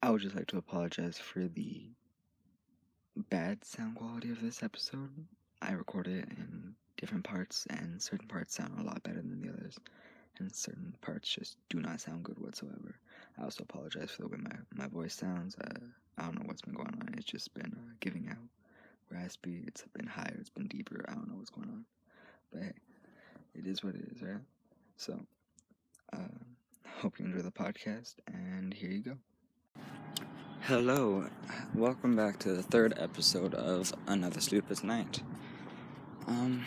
I would just like to apologize for the bad sound quality of this episode. I recorded it in different parts, and certain parts sound a lot better than the others, and certain parts just do not sound good whatsoever. I also apologize for the way my, my voice sounds. Uh, I don't know what's been going on. It's just been uh, giving out raspy. It's been higher. It's been deeper. I don't know what's going on. But hey, it is what it is, right? So, uh, hope you enjoy the podcast, and here you go. Hello, welcome back to the third episode of Another Sleepless Night. Um,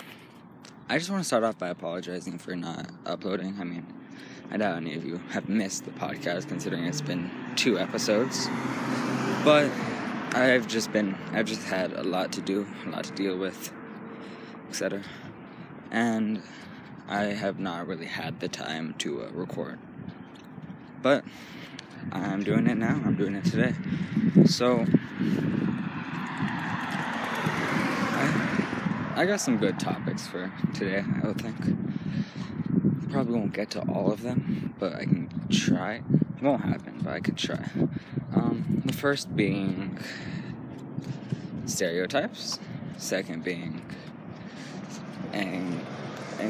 I just want to start off by apologizing for not uploading. I mean, I doubt any of you have missed the podcast considering it's been two episodes. But I've just been, I've just had a lot to do, a lot to deal with, etc. And I have not really had the time to uh, record. But I'm doing it now. I'm doing it today. So I, I got some good topics for today. I would think. Probably won't get to all of them, but I can try. It won't happen, but I could try. Um, the first being stereotypes. Second being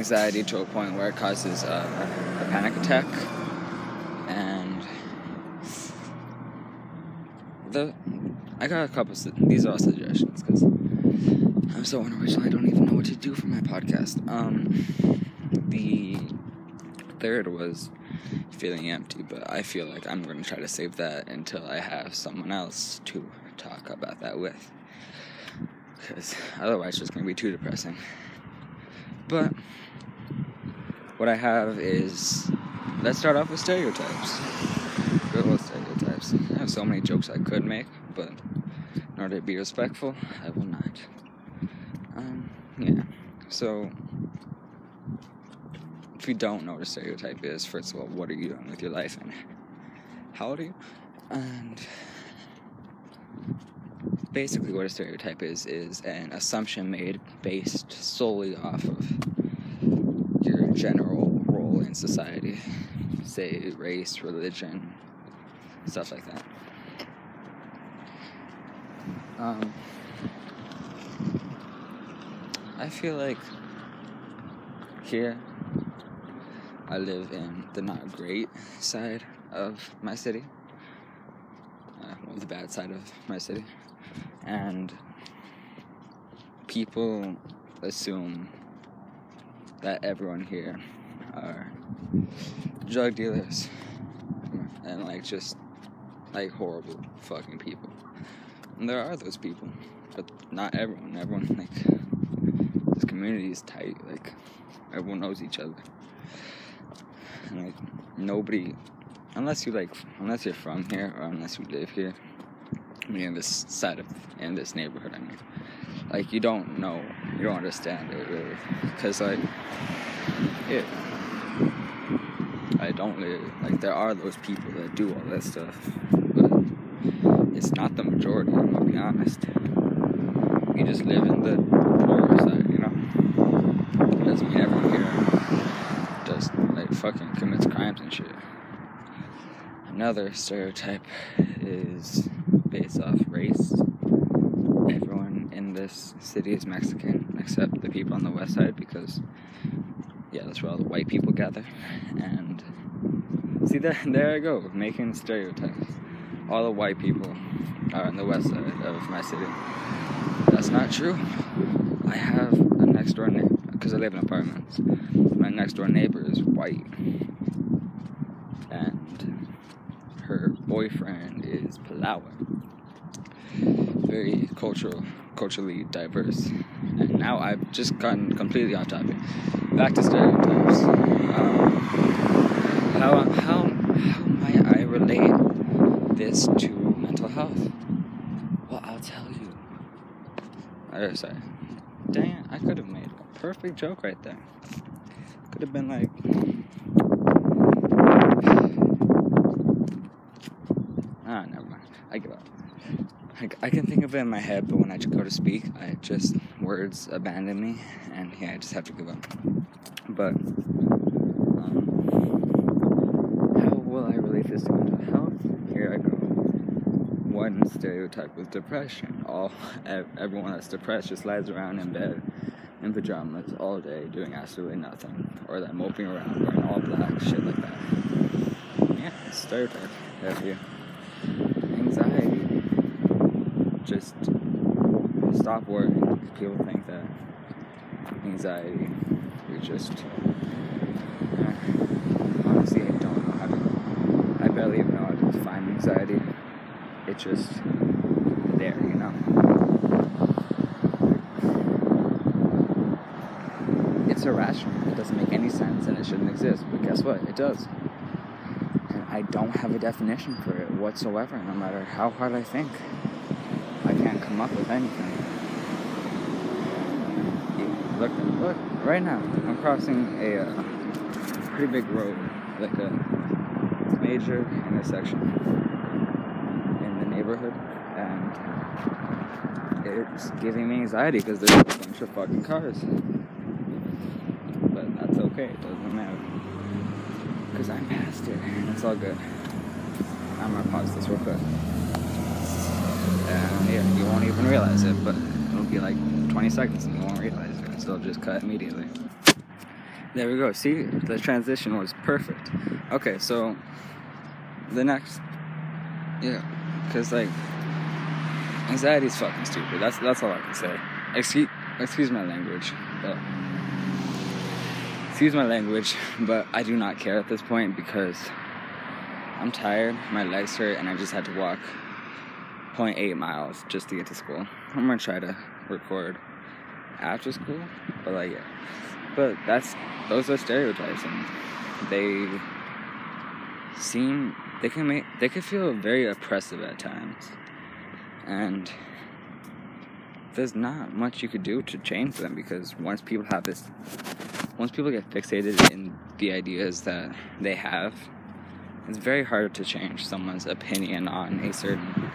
anxiety to a point where it causes a panic attack the I got a couple. These are all suggestions because I'm so unoriginal. I don't even know what to do for my podcast. Um, the third was feeling empty, but I feel like I'm going to try to save that until I have someone else to talk about that with. Because otherwise, it's going to be too depressing. But what I have is let's start off with stereotypes. Good old stereotypes. I have so many jokes I could make, but in order to be respectful, I will not. Um, yeah. So, if you don't know what a stereotype is, first of all, what are you doing with your life and how old are you? And basically, what a stereotype is is an assumption made based solely off of your general role in society say race, religion, stuff like that. Um, I feel like here I live in the not great side of my city, uh, the bad side of my city, and people assume that everyone here are drug dealers. And like just like horrible fucking people. And there are those people, but not everyone. Everyone like this community is tight. Like everyone knows each other. And like nobody, unless you like, unless you're from here or unless you live here, I mean, in this side of in this neighborhood. I mean, like you don't know, you don't understand it really, because like it I don't live like there are those people that do all that stuff, it's not the majority. I'm gonna be honest. You just live in the poorer side, you know. Doesn't mean everyone here just like fucking commits crimes and shit. Another stereotype is based off race. Everyone in this city is Mexican except the people on the west side because yeah, that's where all the white people gather. And see that there I go, making stereotypes. All the white people are on the west side of my city. That's not true. I have a next door neighbor because I live in apartments. My next door neighbor is white, and her boyfriend is Palawa. Very cultural, culturally diverse. And now I've just gotten completely off topic back to stereotypes. Um, how, how, how might I relate this to mental health? Well, I'll tell you. Oh, sorry. Dang it, I could have made a perfect joke right there. Could have been like. Ah, never mind. I give up. I, I can think of it in my head, but when I go to speak, I just words abandon me, and yeah, I just have to give up. But um, how will I relate this to mental health? Here I go. One stereotype with depression. All everyone that's depressed just lies around in bed in pajamas all day doing absolutely nothing, or they're moping around wearing all black, shit like that. Yeah, stereotype. For you. Anxiety. Just stop worrying. People think that anxiety is just. Honestly, I don't know how to. I barely even know how to define anxiety. It's just there, you know. It's irrational. It doesn't make any sense and it shouldn't exist. But guess what? It does. And I don't have a definition for it whatsoever, no matter how hard I think. I can't come up with anything. Look, look, right now, I'm crossing a uh, pretty big road, like a major intersection neighborhood, and it's giving me anxiety because there's a bunch of fucking cars. But that's okay, it doesn't matter. Because I'm past it, and it's all good. I'm gonna pause this real quick. And yeah, you won't even realize it, but it'll be like 20 seconds and you won't realize it. So it'll just cut immediately. There we go. See, the transition was perfect. Okay, so the next, yeah, because like anxiety is fucking stupid. That's that's all I can say. Excuse excuse my language, but excuse my language, but I do not care at this point because I'm tired, my legs hurt, and I just had to walk 0.8 miles just to get to school. I'm gonna try to record after school, but like, yeah. But that's those are stereotypes, and they seem they can make they can feel very oppressive at times, and there's not much you could do to change them because once people have this, once people get fixated in the ideas that they have, it's very hard to change someone's opinion on a certain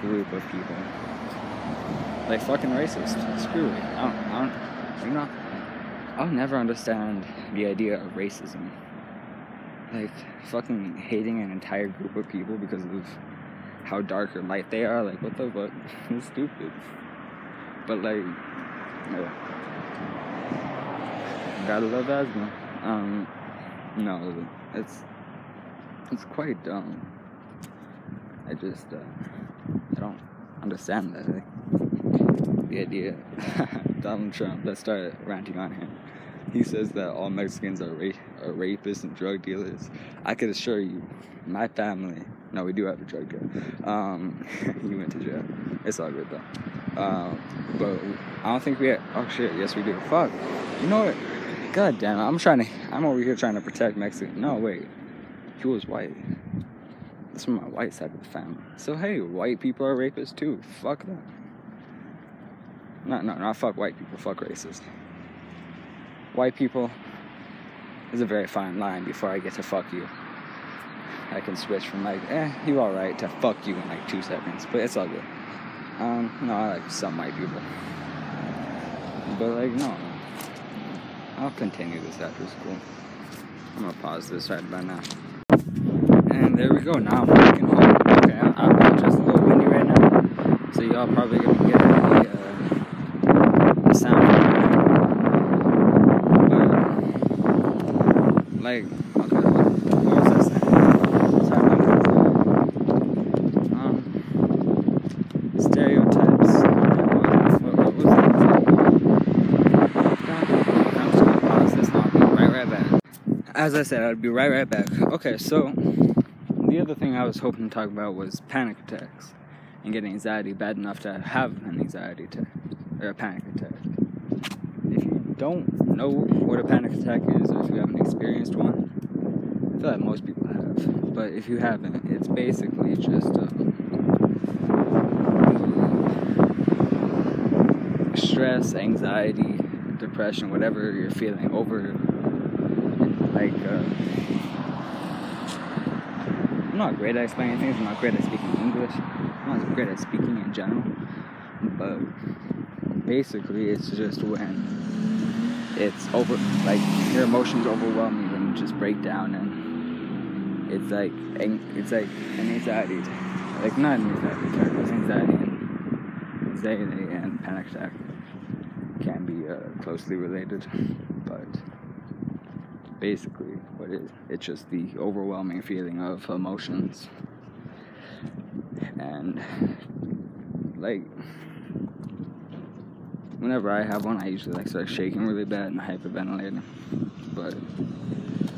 group of people. Like fucking racist. Screw it. I don't, I don't, you know, I'll never understand the idea of racism. Like fucking hating an entire group of people because of how dark or light they are. Like what the fuck? it's stupid. But like, yeah. Gotta love asthma. Um, no, it's it's quite dumb. I just uh, I don't understand that. Like, the idea Donald Trump. Let's start ranting on him. He says that all Mexicans are, ra- are rapists and drug dealers. I could assure you, my family. No, we do have a drug dealer. Um, he went to jail. It's all good though. Um, but I don't think we. Had, oh shit! Yes, we do. Fuck. You know what? God damn it! I'm trying to. I'm over here trying to protect Mexican. No, wait. He was white. That's from my white side of the family. So hey, white people are rapists too. Fuck them. No, no, not fuck white people. Fuck racist. White people is a very fine line before I get to fuck you. I can switch from like, eh, you alright, to fuck you in like two seconds. But it's all good. Um, no, I like some white people. But like, no. I'll continue this after school. I'm gonna pause this right about now. And there we go. Now I'm walking home. Okay, I, I'm just a little windy right now, so y'all probably gonna get the, uh, the sound. But like, okay, what, what was I saying? Sorry about that. Um, stereotypes. What, what, what was it? I'm just gonna pause this. and I'll be right, right back. As I said, I'd be right, right back. Okay, so the other thing I was hoping to talk about was panic attacks and getting anxiety bad enough to have an anxiety attack or a panic attack. If you don't know what a panic attack is, or if you haven't experienced one, I feel like most people have. But if you haven't, it's basically just um, stress, anxiety, depression, whatever you're feeling over, like. Uh, I'm not great at explaining things. I'm not great at speaking English. I'm not great at speaking in general. But basically, it's just when it's over, like your emotions overwhelm you and you just break down, and it's like it's like an anxiety. like not anxiety attack, but anxiety and anxiety and panic attack can be uh, closely related, but basically what it's just the overwhelming feeling of emotions and like whenever I have one, I usually like start shaking really bad and hyperventilating. But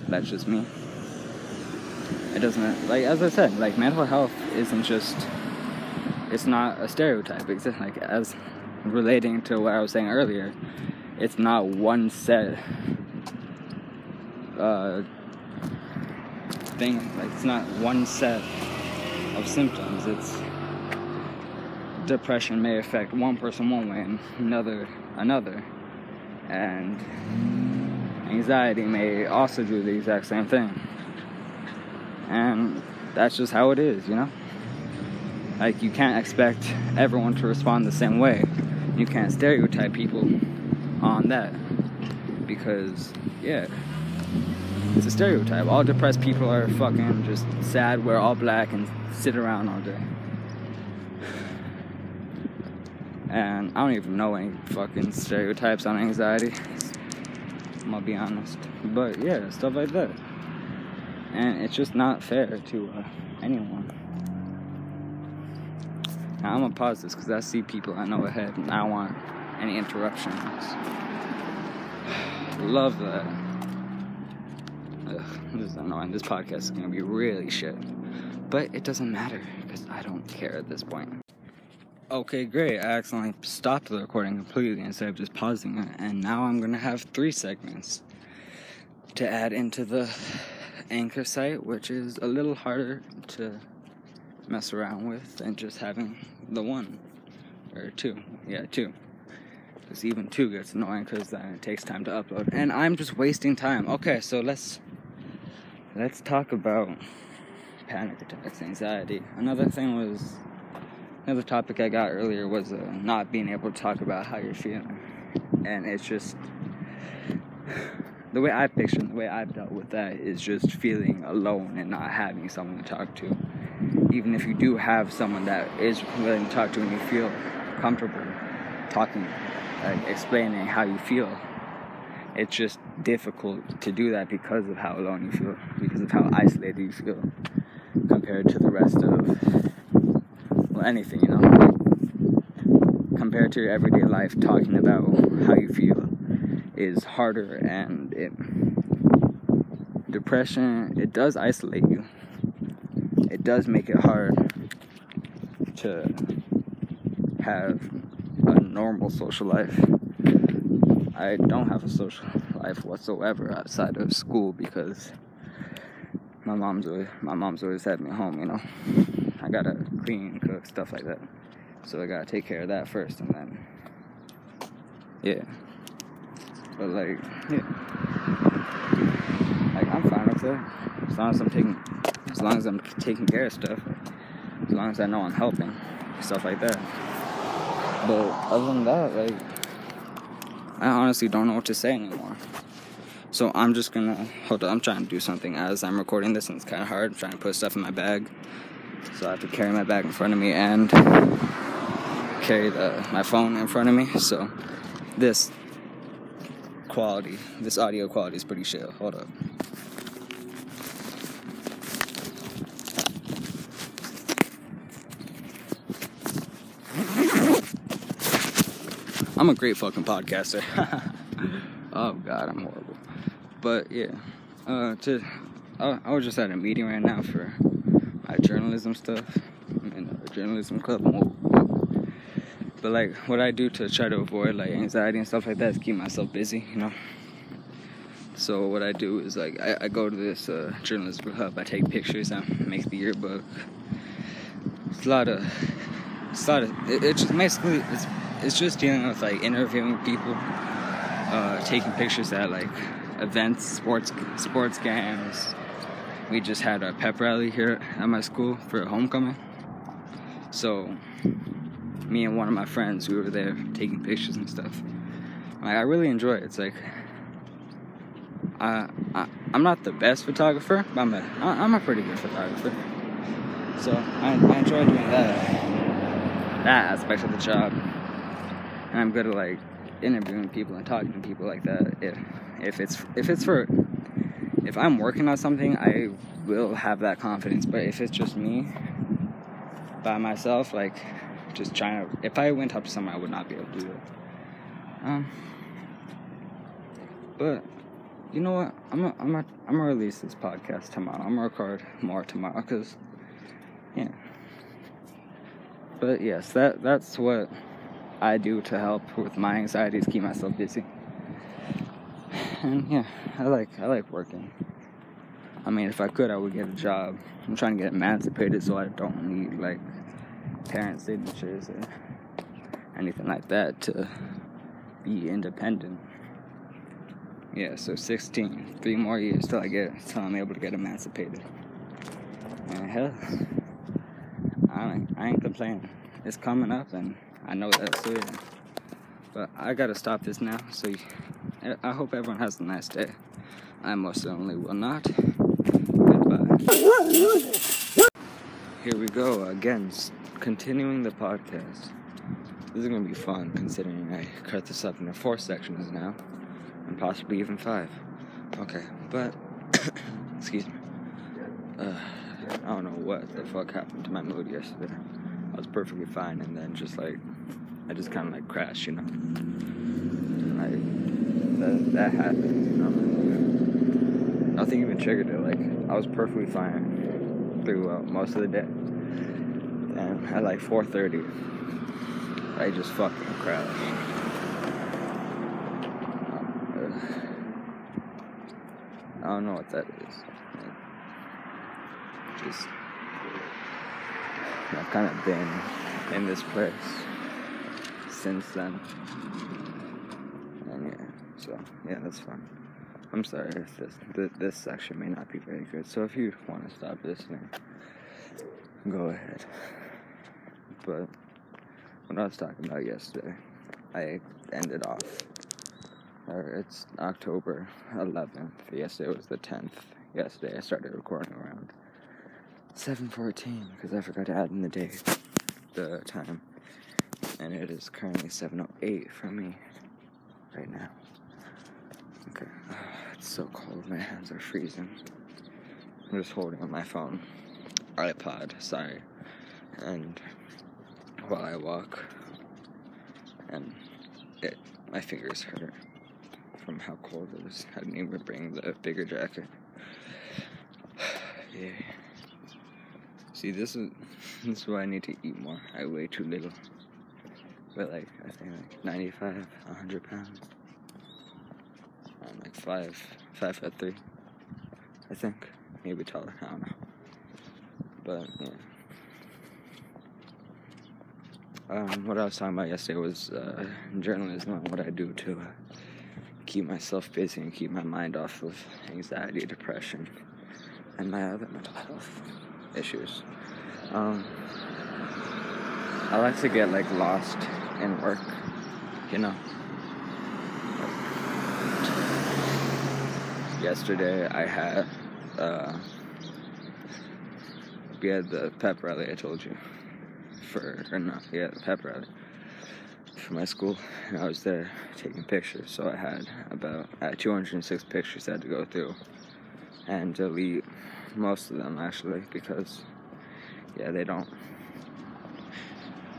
that's just me. It doesn't like as I said, like mental health isn't just it's not a stereotype. It's just, like as relating to what I was saying earlier, it's not one set uh, thing. Like it's not one set of symptoms. It's depression may affect one person one way and another another, and anxiety may also do the exact same thing. And that's just how it is, you know. Like you can't expect everyone to respond the same way. You can't stereotype people on that because yeah it's a stereotype. All depressed people are fucking just sad, wear all black, and sit around all day. And I don't even know any fucking stereotypes on anxiety. I'm gonna be honest. But yeah, stuff like that. And it's just not fair to uh, anyone. Now, I'm gonna pause this because I see people I know ahead and I don't want any interruptions. Love that. Ugh, this is annoying. This podcast is gonna be really shit. But it doesn't matter because I don't care at this point. Okay, great. I accidentally stopped the recording completely instead of just pausing it, and now I'm gonna have three segments to add into the Anchor site, which is a little harder to mess around with than just having the one or two. Yeah, two. Because even two gets annoying because then it takes time to upload, and I'm just wasting time. Okay, so let's let's talk about panic attacks, anxiety. Another thing was another topic I got earlier was uh, not being able to talk about how you're feeling, and it's just the way I picture, the way I've dealt with that is just feeling alone and not having someone to talk to. Even if you do have someone that is willing to talk to and you feel comfortable talking, like explaining how you feel, it's just difficult to do that because of how alone you feel, because of how isolated you feel compared to the rest of anything, you know. Compared to your everyday life, talking about how you feel is harder, and it depression it does isolate you. It does make it hard to have a normal social life. I don't have a social life whatsoever outside of school because my mom's always my mom's always had me home, you know. I gotta cook, stuff like that. So I gotta take care of that first, and then yeah. But like yeah, like I'm fine with it as long as I'm taking, as long as I'm taking care of stuff, as long as I know I'm helping, stuff like that. But other than that, like I honestly don't know what to say anymore. So I'm just gonna hold on. I'm trying to do something as I'm recording this, and it's kind of hard. I'm trying to put stuff in my bag, so I have to carry my bag in front of me and carry the my phone in front of me. So this quality, this audio quality is pretty shit. Hold up. I'm a great fucking podcaster. oh god, I'm horrible. But yeah, uh, to uh, I was just at a meeting right now for my journalism stuff. I'm a journalism club. But like, what I do to try to avoid like anxiety and stuff like that is keep myself busy, you know. So what I do is like I, I go to this uh, journalism club. I take pictures. I make the yearbook. It's a lot of it's a lot of it, it's just basically it's it's just dealing with like interviewing people, uh, taking pictures at like events, sports sports games. We just had a pep rally here at my school for homecoming. So me and one of my friends, we were there taking pictures and stuff. Like I really enjoy it. It's like I, I I'm not the best photographer, but I'm a I'm a pretty good photographer. So I, I enjoy doing that that aspect of the job, and I'm good at like interviewing people and talking to people like that. If if it's if it's for if I'm working on something, I will have that confidence. But if it's just me by myself, like just trying to, if I went up to someone, I would not be able to do it. Um, but you know what? I'm a, I'm a, I'm gonna release this podcast tomorrow. I'm gonna record more tomorrow because, yeah. But yes, that that's what I do to help with my anxieties, keep myself busy. And yeah, I like I like working. I mean, if I could, I would get a job. I'm trying to get emancipated so I don't need like parent signatures or anything like that to be independent. Yeah, so 16, three more years till I get till I'm able to get emancipated. And hell, I ain't, I ain't complaining. It's coming up, and I know that's yeah. But I gotta stop this now. So I hope everyone has a nice day. I most certainly will not. Goodbye. Here we go again, continuing the podcast. This is gonna be fun considering I cut this up into four sections now, and possibly even five. Okay, but excuse me. Uh, I don't know what the fuck happened to my mood yesterday. I was perfectly fine, and then just like I just kind of like crashed, you know. Like that, that happened. Nothing even triggered it. Like I was perfectly fine throughout most of the day, and at like 4:30, I just fucking crashed. I don't know what that is. Just I've kind of been in this place since then. Yeah, that's fine. I'm sorry if this, this this section may not be very good. So if you want to stop listening, go ahead. But what I was talking about yesterday, I ended off. Or it's October 11th. Yesterday was the 10th. Yesterday I started recording around 7:14 because I forgot to add in the day, the time, and it is currently 7:08 for me right now. Okay, it's so cold. My hands are freezing. I'm just holding on my phone, iPod. Sorry, and while I walk, and it my fingers hurt from how cold it is. I didn't even bring the bigger jacket. yeah. See, this is this is why I need to eat more. I weigh too little. But like, I think like 95, 100 pounds. Five, five foot three. I think maybe taller. I don't know. But yeah. Um, what I was talking about yesterday was uh, journalism and what I do to uh, keep myself busy and keep my mind off of anxiety, depression, and my other mental health issues. Um, I like to get like lost in work, you know. Yesterday I had uh, we had the pep rally I told you for or not yeah the pep rally for my school. And I was there taking pictures so I had about I had 206 pictures I had to go through and delete most of them actually because yeah they don't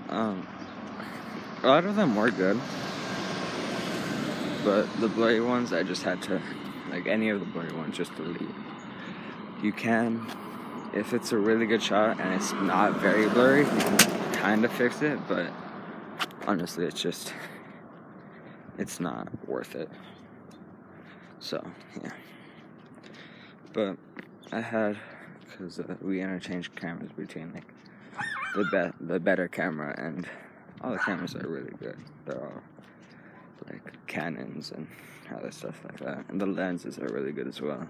um a lot of them were good but the blurry ones I just had to like any of the blurry ones just delete you can if it's a really good shot and it's not very blurry you can kind of fix it but honestly it's just it's not worth it. So yeah. But I had because uh, we interchanged cameras between like the be- the better camera and all the cameras are really good. They're all like Canons and other stuff like that, and the lenses are really good as well.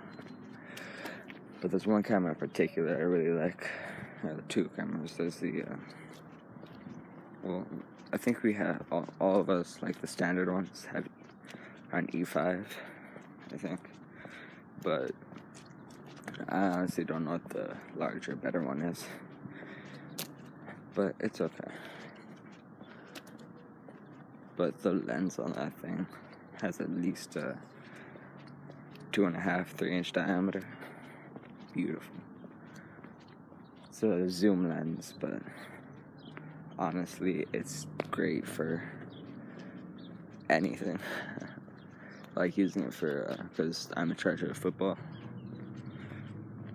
But there's one camera in particular I really like. Uh, the two cameras. There's the uh, well, I think we have all, all of us like the standard ones have an E5, I think, but I honestly don't know what the larger, better one is. but it's okay. But the lens on that thing has at least a two and a half, three inch diameter. Beautiful. It's a zoom lens, but honestly, it's great for anything. like using it for because uh, I'm a treasure of football.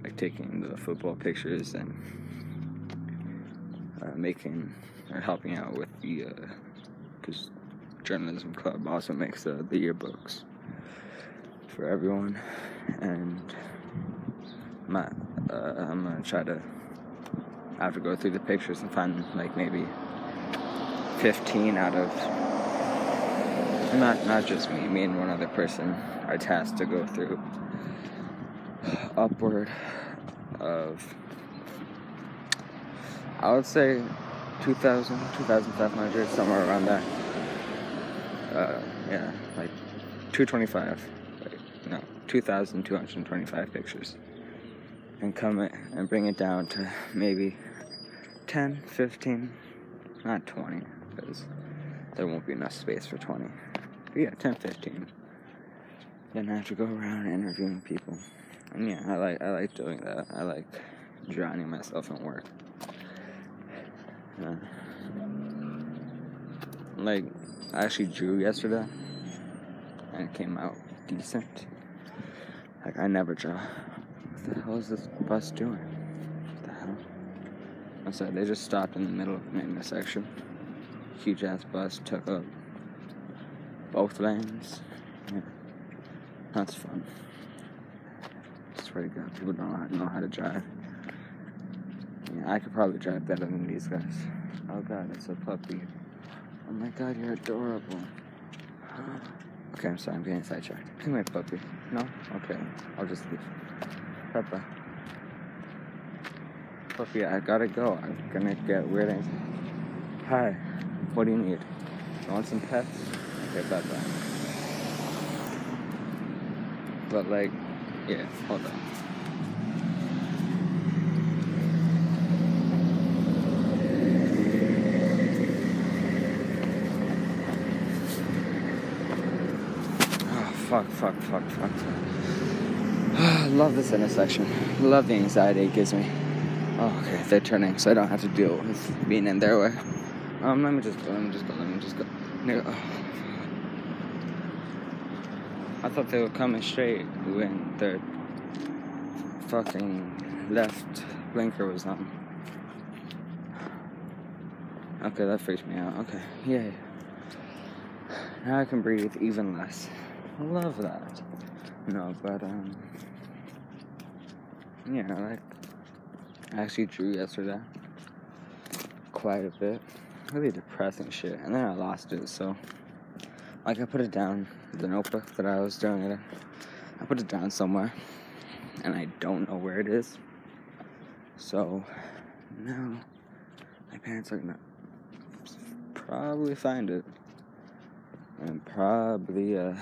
Like taking the football pictures and uh, making or helping out with the because uh, journalism club also makes uh, the yearbooks for everyone, and my, uh, I'm gonna try to have to go through the pictures and find like maybe 15 out of not not just me, me and one other person are tasked to go through upward of I would say 2,000, 2,500, somewhere around that. Uh, yeah, like 225, no, 2,225 pictures. And come and bring it down to maybe 10, 15, not 20, because there won't be enough space for 20. But yeah, 10, 15. Then I have to go around interviewing people. And yeah, I like I like doing that. I like drowning myself in work. Uh, like I actually drew yesterday and it came out decent. Like I never draw. What the hell is this bus doing? What the hell? I said they just stopped in the middle of an intersection. Huge ass bus took up both lanes. Yeah. That's fun. I swear to God, people don't know how to drive. Yeah, I could probably drive better than these guys. Oh God, it's a puppy. Oh my God, you're adorable. okay, I'm sorry, I'm getting sidetracked. Come here, puppy. No? Okay, I'll just leave. Peppa. Puppy, I gotta go. I'm gonna get weird. Hi. What do you need? You want some pets? Okay, bye bye. But like, yeah, hold on. Fuck, fuck, fuck, fuck. I love this intersection. Love the anxiety it gives me. Oh, okay, they're turning, so I don't have to deal with being in their way. Um, let me just go, let me just go, let me just go. Oh. I thought they were coming straight when their fucking left blinker was on. Okay, that freaks me out. Okay, yay. Now I can breathe even less. I love that. No, but, um, yeah, like, I actually drew yesterday quite a bit. Really depressing shit. And then I lost it, so, like, I put it down, the notebook that I was doing it in. I put it down somewhere, and I don't know where it is. So, now, my parents are gonna probably find it. And probably, uh,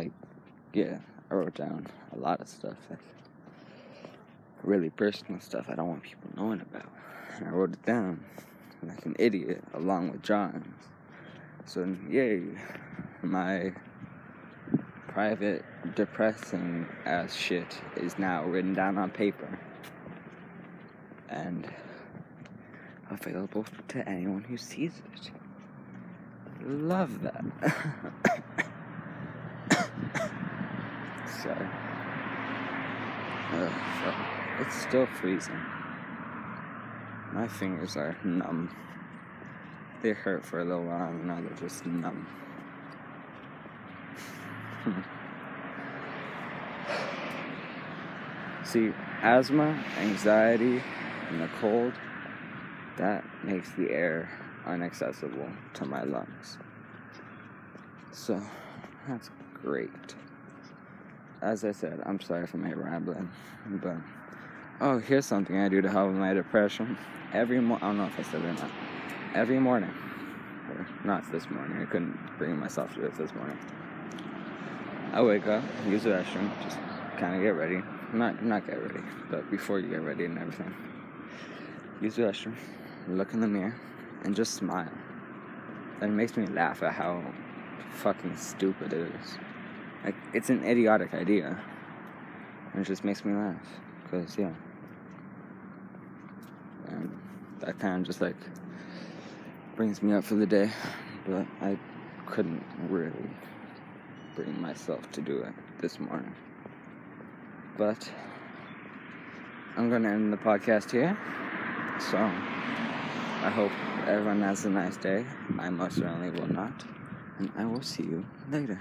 like, yeah, I wrote down a lot of stuff, like, really personal stuff I don't want people knowing about. And I wrote it down like an idiot along with drawings. So, yay, my private, depressing ass shit is now written down on paper and available to anyone who sees it. Love that. Sorry. Uh, it's still freezing. My fingers are numb. They hurt for a little while and now they're just numb. See, asthma, anxiety, and the cold, that makes the air inaccessible to my lungs. So, that's great. As I said, I'm sorry for my rambling, but oh, here's something I do to help with my depression. Every morning, I don't know if I said it or not. Every morning, or not this morning, I couldn't bring myself to do it this morning. I wake up, use the restroom, just kind of get ready. Not not get ready, but before you get ready and everything. use the restroom, look in the mirror, and just smile. And it makes me laugh at how fucking stupid it is. Like, it's an idiotic idea. And it just makes me laugh. Because, yeah. And that kind of just, like, brings me up for the day. But I couldn't really bring myself to do it this morning. But I'm going to end the podcast here. So I hope everyone has a nice day. I most certainly will not. And I will see you later.